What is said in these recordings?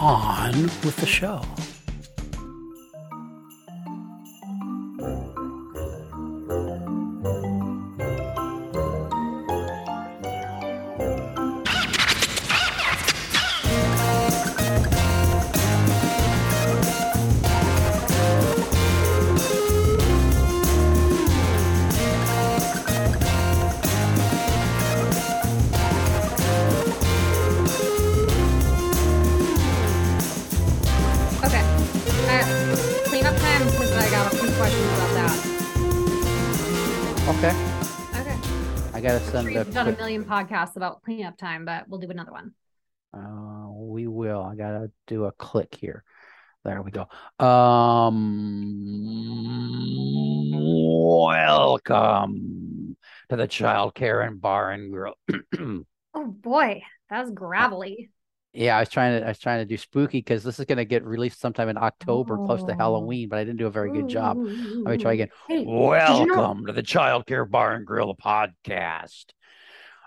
On with the show. Send you've done a million podcasts about cleanup time, but we'll do another one. uh, we will. I gotta do a click here. There we go. Um, welcome to the Child Care and Bar and Grill. Oh boy, that was gravelly. Yeah, I was trying to I was trying to do spooky because this is gonna get released sometime in October, close to Oh. Halloween, but I didn't do a very good job. Let me try again. Hey, Welcome to the Child Care Bar and Grill podcast.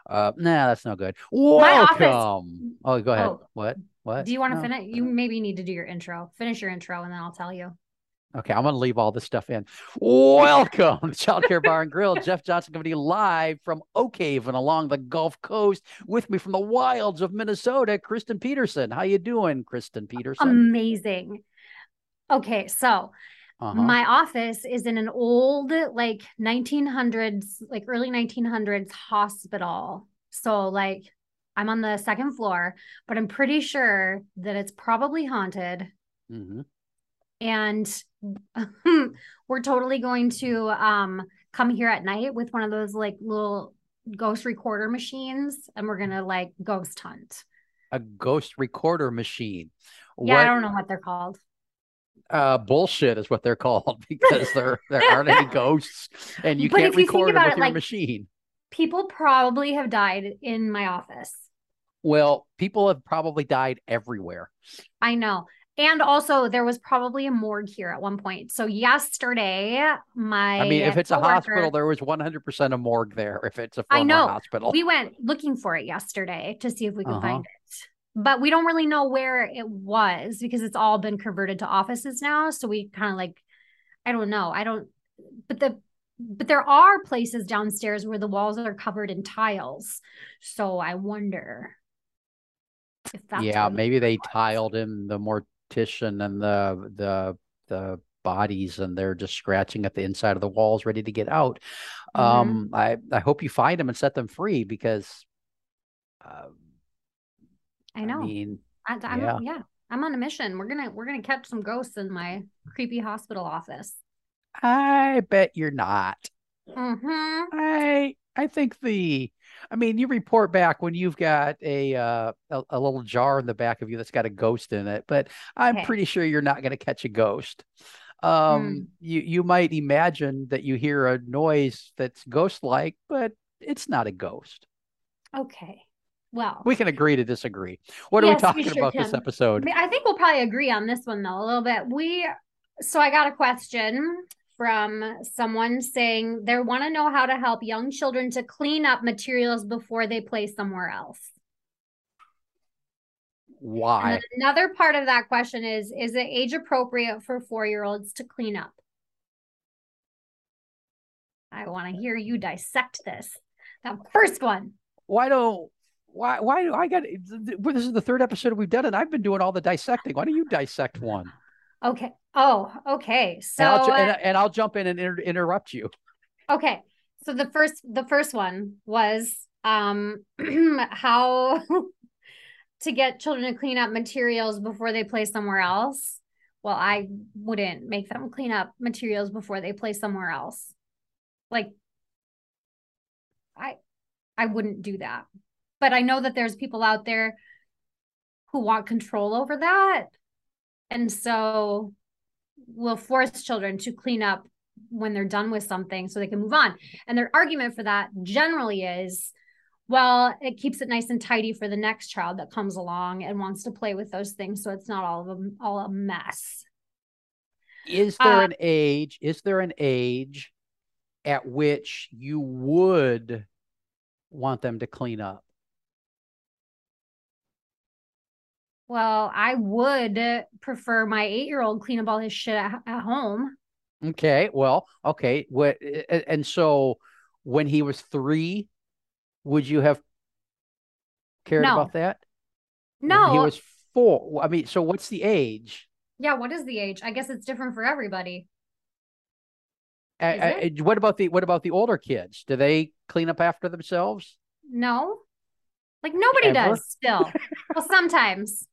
Uh, nah, that's no good. Welcome. Oh, go ahead. Oh. What? What? do you want to No. finish? You maybe need to do your intro. Finish your intro, and then I'll tell you. Okay, I'm gonna leave all this stuff in. Welcome to Child Care Bar and Grill. Jeff Johnson coming to you live from Oak Haven along the Gulf Coast. With me from the wilds of Minnesota, Kristen Peterson. How you doing, Kristen Peterson? Amazing. Okay, so Uh-huh. my office is in an old, like 1900s, like early 1900s hospital. So, like, I'm on the second floor, but I'm pretty sure that it's probably haunted. Mhm. And we're totally going to um come here at night with one of those like little ghost recorder machines and we're gonna like ghost hunt. A ghost recorder machine. yeah i don't know what they're called. Uh bullshit is what they're called because there there aren't any ghosts and you But can't you record about with it, your like- machine. people probably have died in my office. Well people have probably died everywhere. I know and also there was probably a morgue here at one point so yesterday my i mean if it's a hospital there was 100% a morgue there if it's a I know. hospital we went looking for it yesterday to see if we could Uh-huh. find it but we don't really know where it was because it's all been converted to offices now so we kind of like i don't know i don't but the but there are places downstairs where the walls are covered in tiles so i wonder if that's yeah maybe they was. tiled in the and the the the bodies and they're just scratching at the inside of the walls ready to get out Mhm. um i i hope you find them and set them free because uh, i know i mean I, I'm, yeah. yeah i'm on a mission we're gonna we're gonna catch some ghosts in my creepy hospital office i bet you're not mm-hmm. I I think the I mean you report back when you've got a uh a, a little jar in the back of you that's got a ghost in it, but I'm Okay. pretty sure you're not going to catch a ghost. Um Hmm. you you might imagine that you hear a noise that's ghost like, but it's not a ghost. okay well We can agree to disagree. What are Yes, we we talking sure about this episode? I think we'll probably agree on this one though a little bit. We so I got a question from someone saying they want to know how to help young children to clean up materials before they play somewhere else. Why? another part of that question is is it age appropriate for 4-year-olds to clean up? I want to hear you dissect this. That first one. Why don't why why do I got this is the third episode we've done and I've been doing all the dissecting. Why don't you dissect one? Okay. Oh, okay. So and, I'll, ju- uh, and, and I'll jump in and inter- interrupt you. Okay. So the first the first one was um how to get children to clean up materials before they play somewhere else. Well, I wouldn't make them clean up materials before they play somewhere else. Like I I wouldn't do that. But I know that there's people out there who want control over that. And so will force children to clean up when they're done with something so they can move on. And their argument for that generally is well, it keeps it nice and tidy for the next child that comes along and wants to play with those things so it's not all of them all a mess. Is there uh, an age? Is there an age at which you would want them to clean up? Well, I would prefer my eight year old clean up all his shit at, at home. Okay. Well, okay. What and so when he was three, would you have cared no. about that? No. He was four. I mean, so what's the age? Yeah, what is the age? I guess it's different for everybody. Uh, what about the what about the older kids? Do they clean up after themselves? No. Like nobody Ever? does still. well, sometimes.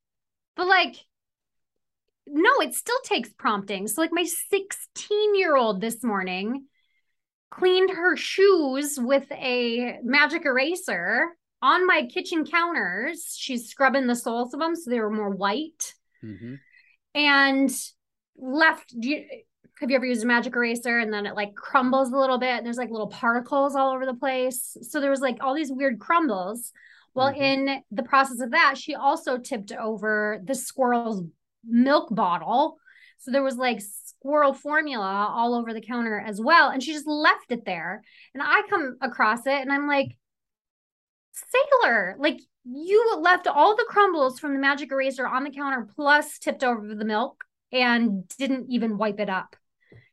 But like, no, it still takes prompting. So, like, my 16 year old this morning cleaned her shoes with a magic eraser on my kitchen counters. She's scrubbing the soles of them so they were more white. Mm-hmm. And left. You, have you ever used a magic eraser and then it like crumbles a little bit and there's like little particles all over the place? So there was like all these weird crumbles. Well, mm-hmm. in the process of that, she also tipped over the squirrel's milk bottle. So there was like squirrel formula all over the counter as well. And she just left it there. And I come across it and I'm like, Sailor, like you left all the crumbles from the magic eraser on the counter, plus tipped over the milk and didn't even wipe it up.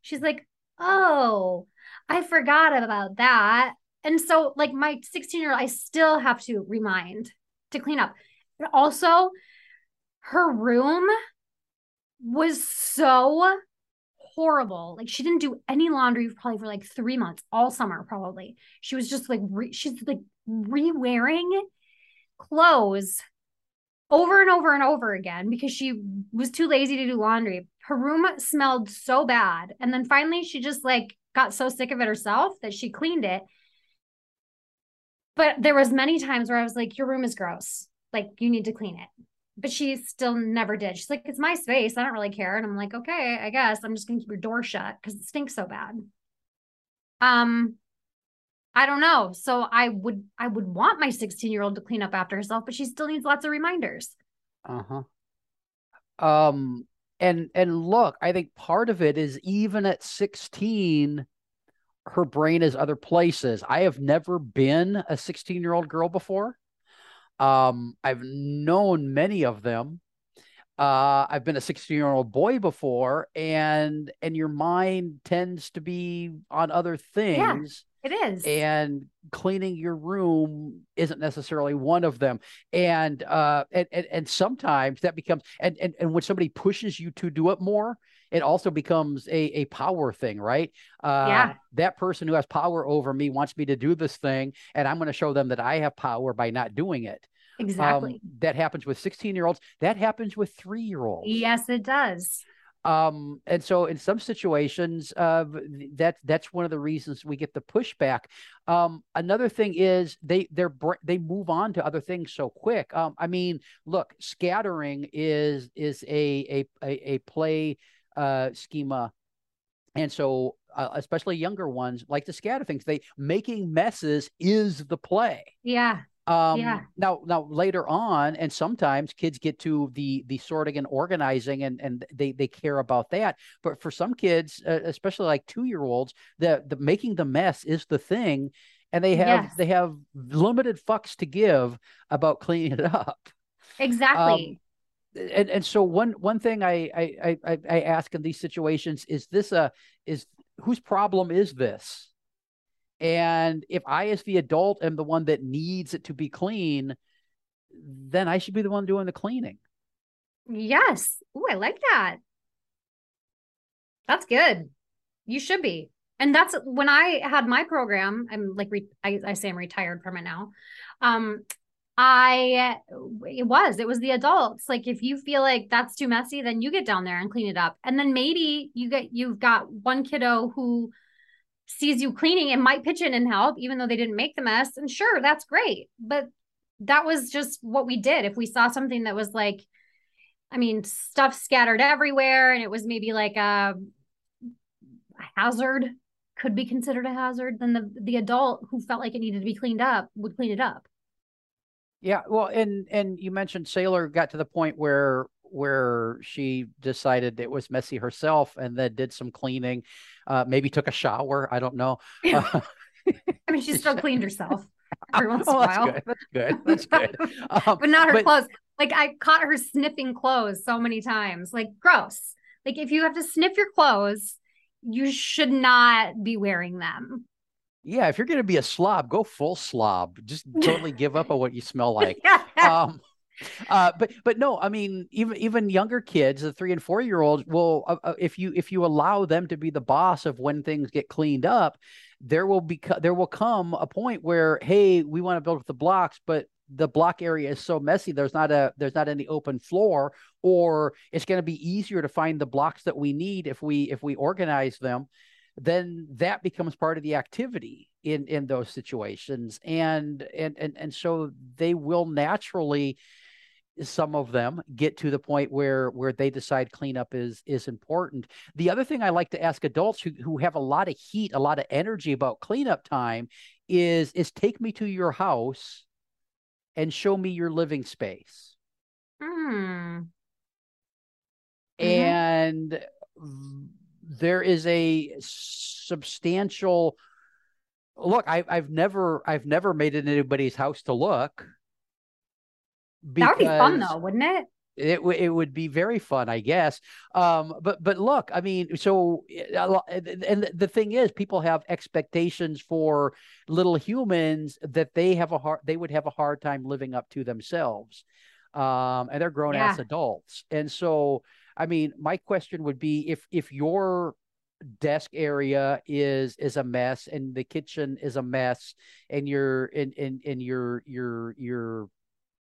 She's like, Oh, I forgot about that. And so, like my 16 year old, I still have to remind to clean up. And also, her room was so horrible. Like she didn't do any laundry probably for like three months, all summer probably. She was just like re- she's like re-wearing clothes over and over and over again because she was too lazy to do laundry. Her room smelled so bad, and then finally she just like got so sick of it herself that she cleaned it but there was many times where I was like, your room is gross. Like you need to clean it. But she still never did. She's like, it's my space. I don't really care. And I'm like, okay, I guess I'm just gonna keep your door shut because it stinks so bad. Um, I don't know. So I would I would want my 16 year old to clean up after herself, but she still needs lots of reminders. Uh-huh. Um and and look, I think part of it is even at 16, her brain is other places. I have never been a 16 year old girl before. Um, I've known many of them. Uh, I've been a 16 year old boy before, and and your mind tends to be on other things. Yeah, it is. And cleaning your room isn't necessarily one of them. And uh, and and, and sometimes that becomes and, and and when somebody pushes you to do it more, it also becomes a, a power thing, right? Uh, yeah. That person who has power over me wants me to do this thing, and I'm going to show them that I have power by not doing it. Exactly. Um, that happens with 16 year olds. That happens with three year olds. Yes, it does. Um, and so in some situations, uh, that that's one of the reasons we get the pushback. Um, another thing is they they're they move on to other things so quick. Um, I mean, look, scattering is is a a a, a play uh, schema. And so, uh, especially younger ones like scatter things. They making messes is the play. Yeah. Um, yeah. Now, now later on, and sometimes kids get to the the sorting and organizing, and and they they care about that. But for some kids, uh, especially like two year olds, the the making the mess is the thing, and they have yes. they have limited fucks to give about cleaning it up. Exactly. Um, and and so one one thing I, I I I ask in these situations is this a is whose problem is this? And if I, as the adult, am the one that needs it to be clean, then I should be the one doing the cleaning. Yes. Oh, I like that. That's good. You should be. And that's when I had my program. I'm like, re- I, I say I'm retired from it now. Um, I it was it was the adults like if you feel like that's too messy then you get down there and clean it up and then maybe you get you've got one kiddo who sees you cleaning and might pitch in and help even though they didn't make the mess and sure that's great but that was just what we did. If we saw something that was like, I mean, stuff scattered everywhere, and it was maybe like a, hazard, could be considered a hazard, then the the adult who felt like it needed to be cleaned up would clean it up. Yeah, well, and and you mentioned Sailor got to the point where where she decided it was messy herself and then did some cleaning, uh, maybe took a shower. I don't know. Uh, I mean, she still cleaned herself every once oh, in a while. Good. That's good. That's good. Um, but not her but, clothes. Like I caught her sniffing clothes so many times. Like gross. Like if you have to sniff your clothes, you should not be wearing them. Yeah, if you're going to be a slob, go full slob. Just totally give up on what you smell like. um, uh, but but no, I mean even even younger kids, the three and four year olds, will uh, uh, if you if you allow them to be the boss of when things get cleaned up, there will be there will come a point where hey, we want to build with the blocks, but the block area is so messy there's not a there's not any open floor or it's going to be easier to find the blocks that we need if we if we organize them then that becomes part of the activity in in those situations and and and and so they will naturally some of them get to the point where where they decide cleanup is is important the other thing i like to ask adults who, who have a lot of heat a lot of energy about cleanup time is is take me to your house and show me your living space mm. and mm-hmm. There is a substantial look I, i've never i've never made it anybody's house to look that would be fun though, wouldn't it? It it would be very fun, I guess. Um, but but look, I mean, so and the thing is, people have expectations for little humans that they have a hard they would have a hard time living up to themselves, um, and they're grown yeah. ass adults. And so, I mean, my question would be if if your desk area is is a mess and the kitchen is a mess and your and and, and your your your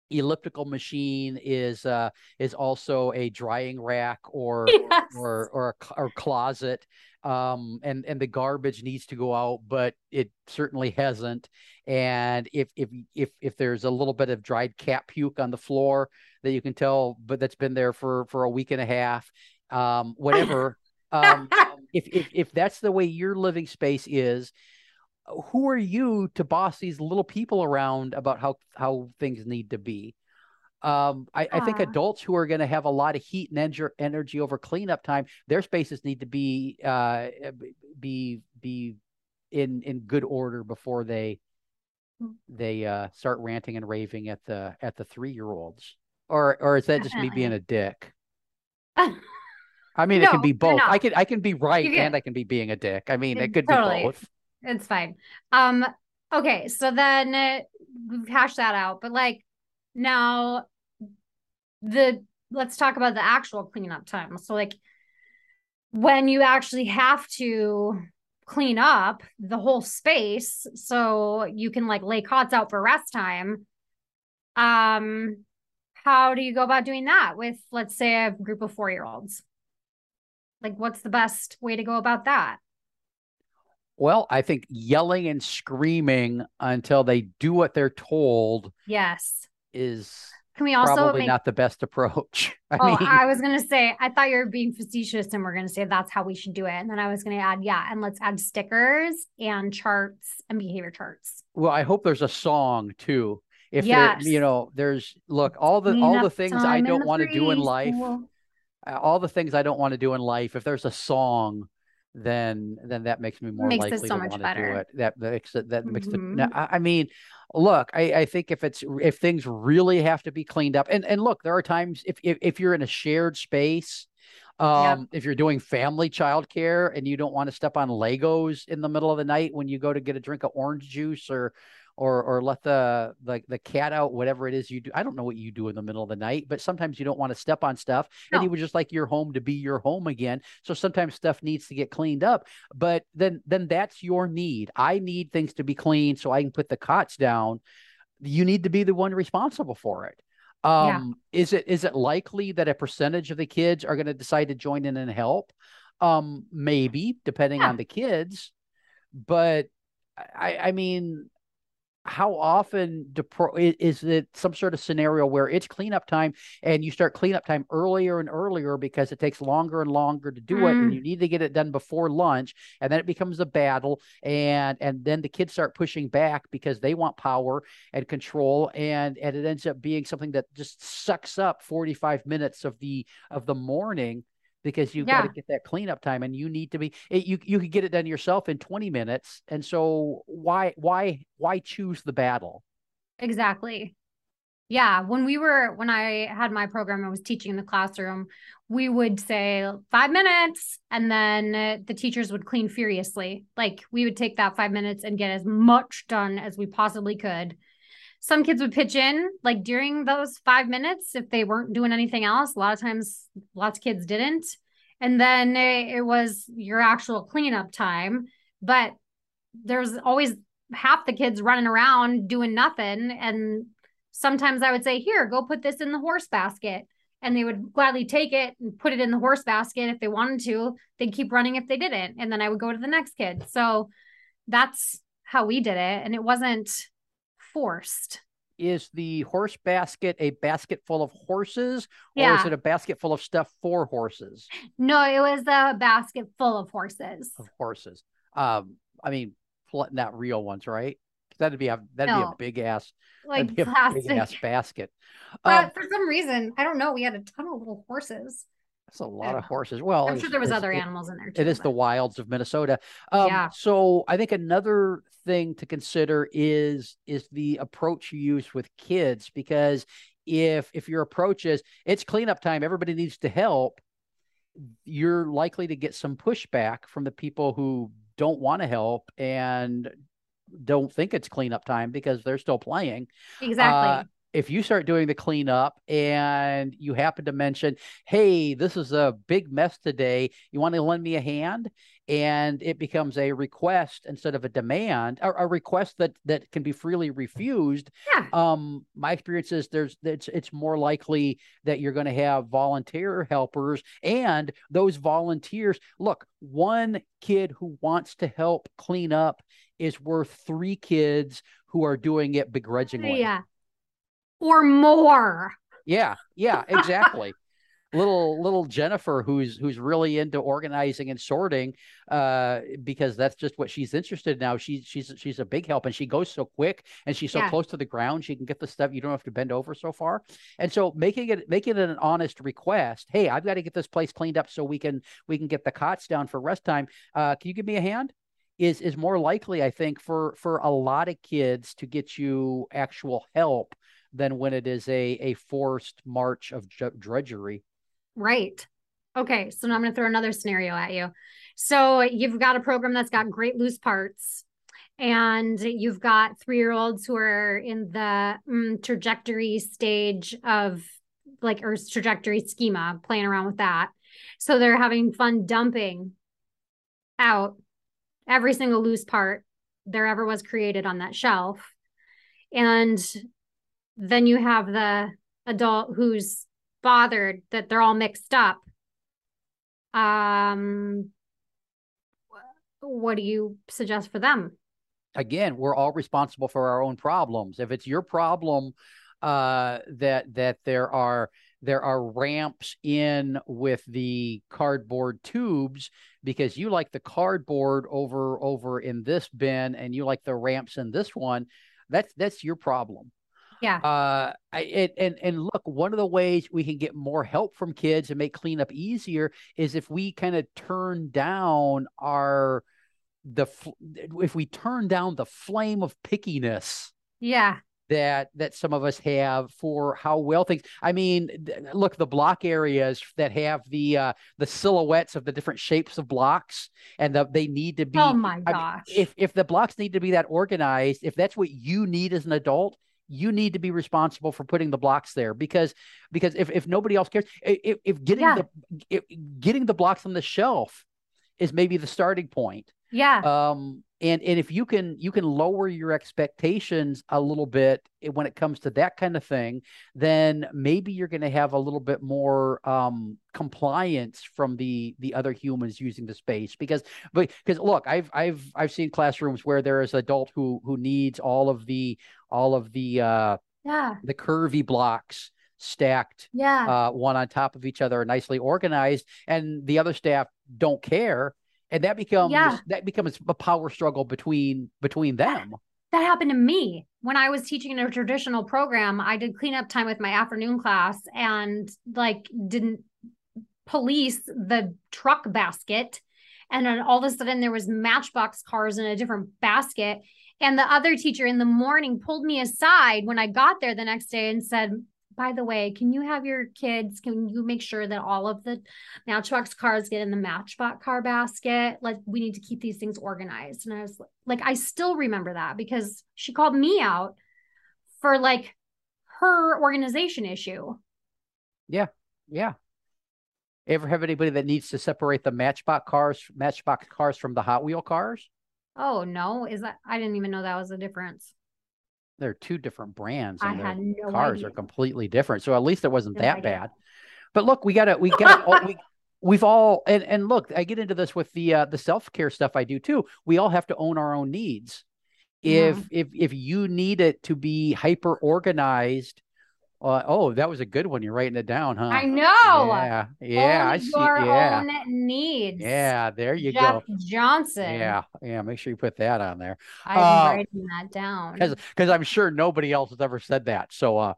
elliptical machine is uh, is also a drying rack or yes. or or a, or closet um, and and the garbage needs to go out but it certainly hasn't and if if if if there's a little bit of dried cat puke on the floor that you can tell but that's been there for for a week and a half um, whatever um, if, if if that's the way your living space is who are you to boss these little people around about how how things need to be? Um, I, I, think adults who are going to have a lot of heat and energy over cleanup time, their spaces need to be uh, be be in in good order before they hmm. they uh, start ranting and raving at the at the three year olds. Or or is that just me being a dick? I mean, no, it can be both. I can I can be right and I can be being a dick. I mean, it could totally. be both. It's fine. Um, okay, so then uh, we've hashed that out, but like now the let's talk about the actual cleanup time. So like when you actually have to clean up the whole space so you can like lay cots out for rest time um how do you go about doing that with let's say a group of 4 year olds like what's the best way to go about that well, I think yelling and screaming until they do what they're told. Yes. Is can we also probably make... not the best approach. I oh, mean... I was gonna say I thought you were being facetious and we're gonna say that's how we should do it. And then I was gonna add, yeah, and let's add stickers and charts and behavior charts. Well, I hope there's a song too. If yes. you know, there's look, all the all the things I don't want to do in life, all the things I don't want to do in life, if there's a song then then that makes me more makes likely so to want to do it. That makes it that makes mm-hmm. it. I, I mean, look, I, I think if it's if things really have to be cleaned up, and and look, there are times if if, if you're in a shared space. Um, if you're doing family childcare and you don't want to step on Legos in the middle of the night when you go to get a drink of orange juice or or or let the the the cat out, whatever it is you do. I don't know what you do in the middle of the night, but sometimes you don't want to step on stuff, no. and you would just like your home to be your home again. So sometimes stuff needs to get cleaned up. But then then that's your need. I need things to be clean so I can put the cots down. You need to be the one responsible for it. Um, yeah. is it is it likely that a percentage of the kids are going to decide to join in and help? Um, maybe depending yeah. on the kids, but I, I mean, how often do pro, is it some sort of scenario where it's cleanup time and you start cleanup time earlier and earlier because it takes longer and longer to do mm. it and you need to get it done before lunch and then it becomes a battle and and then the kids start pushing back because they want power and control and and it ends up being something that just sucks up 45 minutes of the of the morning because you've yeah. got to get that cleanup time and you need to be it, you you could get it done yourself in 20 minutes and so why why why choose the battle? Exactly. Yeah when we were when i had my program i was teaching in the classroom we would say five minutes and then the teachers would clean furiously. Like we would take that five minutes and get as much done as we possibly could some kids would pitch in like during those five minutes if they weren't doing anything else. A lot of times, lots of kids didn't. And then it, it was your actual cleanup time. But there's always half the kids running around doing nothing. And sometimes I would say, Here, go put this in the horse basket. And they would gladly take it and put it in the horse basket if they wanted to. They'd keep running if they didn't. And then I would go to the next kid. So that's how we did it. And it wasn't forced. Is the horse basket a basket full of horses or is it a basket full of stuff for horses? No, it was a basket full of horses. Of horses. Um, I mean, not real ones, right? That'd be a that'd no. be a big ass like plastic big ass basket. But um, for some reason, I don't know. We had a ton of little horses. That's a lot of horses. Well, I'm sure there was other it, animals in there too. It is but... the wilds of Minnesota. Um, yeah. So I think another thing to consider is is the approach you use with kids because if if your approach is it's cleanup time, everybody needs to help, you're likely to get some pushback from the people who don't want to help and don't think it's cleanup time because they're still playing. Exactly. Uh, if you start doing the cleanup and you happen to mention, hey, this is a big mess today, you want to lend me a hand? And it becomes a request instead of a demand, or a request that that can be freely refused. Yeah. Um, my experience is there's it's it's more likely that you're going to have volunteer helpers and those volunteers. Look, one kid who wants to help clean up is worth three kids who are doing it begrudgingly. Yeah or more. Yeah, yeah, exactly. little little Jennifer who's who's really into organizing and sorting uh because that's just what she's interested in now. She's she's she's a big help and she goes so quick and she's so yeah. close to the ground she can get the stuff you don't have to bend over so far. And so making it making it an honest request, hey, I've got to get this place cleaned up so we can we can get the cots down for rest time. Uh can you give me a hand? Is is more likely, I think, for for a lot of kids to get you actual help than when it is a a forced march of drudgery. Right. Okay, so now I'm going to throw another scenario at you. So you've got a program that's got great loose parts, and you've got three year olds who are in the mm, trajectory stage of like or trajectory schema, playing around with that. So they're having fun dumping out every single loose part there ever was created on that shelf. And then you have the adult who's bothered that they're all mixed up. Um what do you suggest for them? Again we're all responsible for our own problems. If it's your problem uh that that there are there are ramps in with the cardboard tubes because you like the cardboard over over in this bin and you like the ramps in this one that's that's your problem yeah. Uh, I, it, and and look, one of the ways we can get more help from kids and make cleanup easier is if we kind of turn down our the if we turn down the flame of pickiness. Yeah. That that some of us have for how well things. I mean, look, the block areas that have the uh, the silhouettes of the different shapes of blocks, and the, they need to be. Oh my gosh! I mean, if if the blocks need to be that organized, if that's what you need as an adult, you need to be responsible for putting the blocks there because because if, if nobody else cares if, if getting yeah. the if getting the blocks on the shelf is maybe the starting point yeah um and and if you can you can lower your expectations a little bit when it comes to that kind of thing then maybe you're going to have a little bit more um, compliance from the the other humans using the space because but because look i've i've i've seen classrooms where there is an adult who who needs all of the all of the uh yeah the curvy blocks stacked yeah uh, one on top of each other nicely organized and the other staff don't care and that becomes Yeah. that becomes a power struggle between between them that happened to me when I was teaching in a traditional program. I did cleanup time with my afternoon class and like didn't police the truck basket. And then all of a sudden there was matchbox cars in a different basket. And the other teacher in the morning pulled me aside when I got there the next day and said, by the way, can you have your kids? Can you make sure that all of the Matchbox cars get in the Matchbox car basket? Like, we need to keep these things organized. And I was like, I still remember that because she called me out for like her organization issue. yeah Yeah. ever have anybody that needs to separate the matchbox cars matchbox cars from the hot wheel cars Oh, no. Is that? I didn't even know that was a difference. they're two different brands I their had no cars idea. are completely different so at least it wasn't No that idea. bad but look we gotta we gotta all- we we've all and and look i get into this with the uh the self-care stuff i do too we all have to own our own needs if Mhm. if if you need it to be hyper organized uh, oh that was a good one you're writing it down huh I know. yeah yeah i Own see your yeah own needs. yeah there you Jeff go Johnson. yeah yeah make sure you put that on there I'm Uh, writing that down. because because i'm sure nobody else has ever said that so uh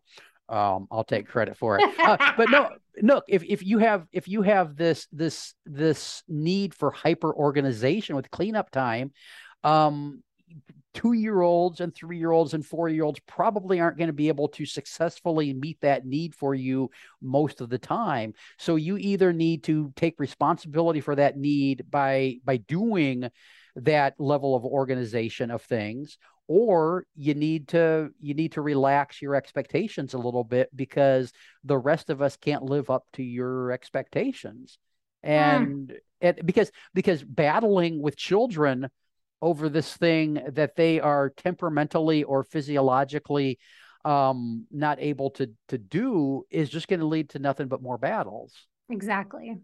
um i'll take credit for it uh, but no look if if you have if you have this this this need for hyper organization with cleanup time um two year olds and three year olds and four year olds probably aren't going to be able to successfully meet that need for you most of the time. So you either need to take responsibility for that need by by doing that level of organization of things or you need to you need to relax your expectations a little bit because the rest of us can't live up to your expectations. Hmm. And it, because because battling with children over this thing that they are temperamentally or physiologically um not able to to do is just going to lead to nothing but more battles exactly.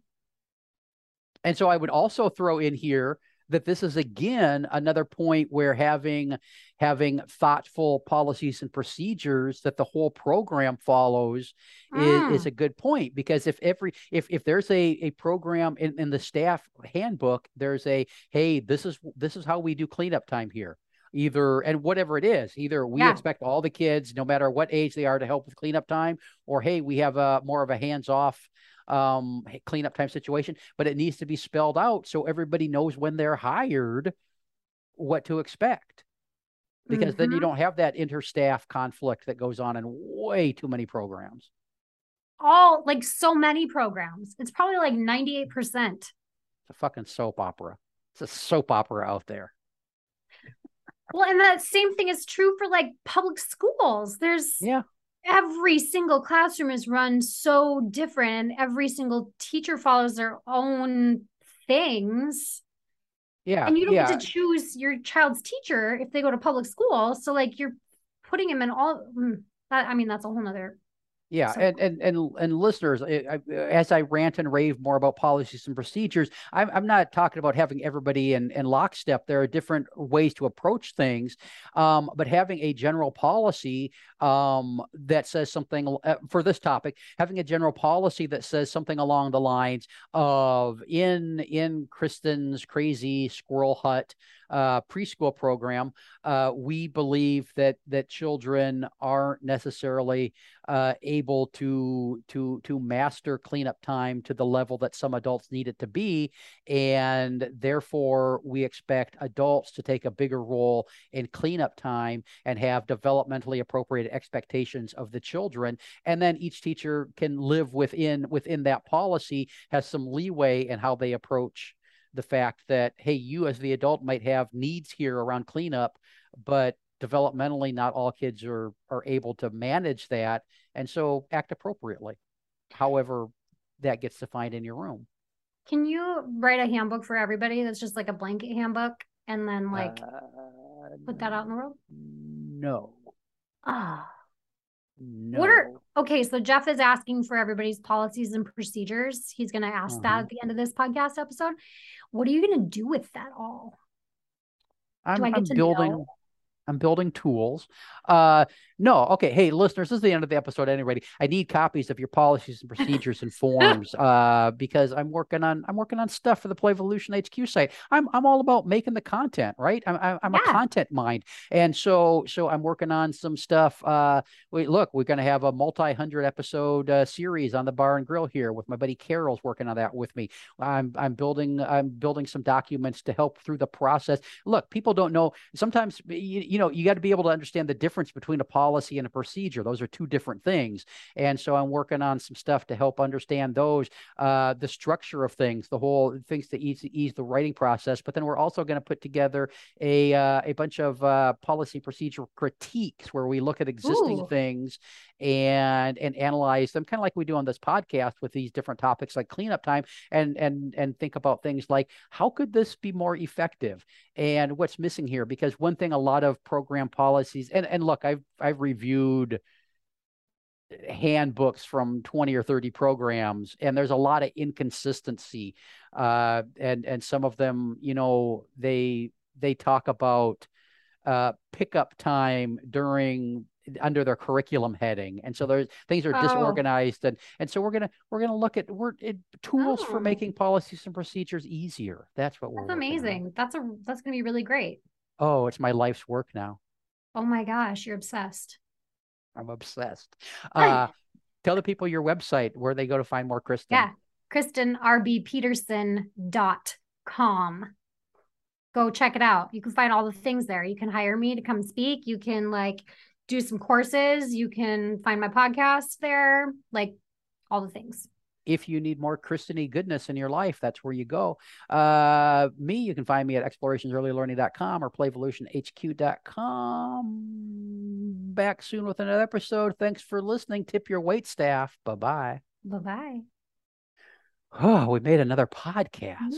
and so I would also throw in here that this is again another point where having having thoughtful policies and procedures that the whole program follows Mm. is, is a good point because if every if if there's a a program in, in the staff handbook there's a hey this is this is how we do cleanup time here either and whatever it is either we Yeah. expect all the kids no matter what age they are to help with cleanup time or hey we have a more of a hands off um cleanup time situation but it needs to be spelled out so everybody knows when they're hired what to expect because then you Mhm. don't have that interstaff conflict that goes on in way too many programs all like so many programs. It's probably like 98%. it's a fucking soap opera it's a soap opera out there Well, and that same thing is true for like public schools. There's yeah every single classroom is run so different and every single teacher follows their own things. yeah And you don't yeah get to choose your child's teacher if they go to public school. So like you're putting them in all mm, I mean that's a whole nother Yeah, So- and and and and listeners, I, I, as I rant and rave more about policies and procedures, I'm I'm not talking about having everybody in in lockstep. There are different ways to approach things, um, but having a general policy um, that says something uh, for this topic, having a general policy that says something along the lines of in in Kristen's crazy squirrel hut uh, preschool program, uh, we believe that that children aren't necessarily uh, able to to to master cleanup time to the level that some adults need it to be, and therefore we expect adults to take a bigger role in cleanup time and have developmentally appropriate expectations of the children, and then each teacher can live within within that policy, has some leeway in how they approach the fact that hey, you as the adult might have needs here around cleanup, but developmentally not all kids are are able to manage that and so act appropriately however that gets defined in your room Can you write a handbook for everybody that's just like a blanket handbook and then like Uh, put that out in the world? No. Ah. No. What are okay? So Jeff is asking for everybody's policies and procedures. He's going to ask that Uh-huh. at the end of this podcast episode. What are you going to do with that all? I'm, I'm building know? I'm building tools. Uh no, okay. Hey, listeners, this is the end of the episode anyway. I need copies of your policies and procedures and forms uh because I'm working on I'm working on stuff for the Playvolution HQ site. I'm I'm all about making the content, right? I'm I'm, I'm a content mind. And so so I'm working on some stuff uh wait, look, we're going to have a multi-hundred episode uh, series on the bar and grill here with my buddy Carol's working on that with me. I'm I'm building I'm building some documents to help through the process. Look, people don't know. Sometimes you, you know you got to be able to understand the difference between a policy and a procedure. Those are two different things. And so I'm working on some stuff to help understand those, uh, the structure of things, the whole things to ease ease the writing process. But then we're also going to put together a uh, a bunch of uh, policy procedure critiques where we look at existing Ooh. things and and analyze them, kind of like we do on this podcast with these different topics like cleanup time, and and and think about things like how could this be more effective and what's missing here because one thing a lot of program policies and and look i've i've reviewed handbooks from 20 or 30 programs and there's a lot of inconsistency uh and and some of them you know they they talk about uh pickup time during under their curriculum heading and so there's things are Oh. disorganized and and so we're gonna we're gonna look at we're it, tools for Oh. making policies and procedures easier that's what we're That's on. amazing. That's a that's going to be really great. Oh it's my life's work now Oh my gosh, you're obsessed. i'm obsessed uh tell the people your website where they go to find more kristen Yeah. KristenRBPeterson.com. Go check it out. You can find all the things there. You can hire me to come speak. You can like do some courses. You can find my podcast there, like all the things. If you need more Christeny goodness in your life, that's where you go. Uh, me, you can find me at explorationsearlylearning.com or playvolutionhq.com. Back soon with another episode. Thanks for listening. Tip your wait staff. Bye bye. Bye bye. Oh, we made another podcast.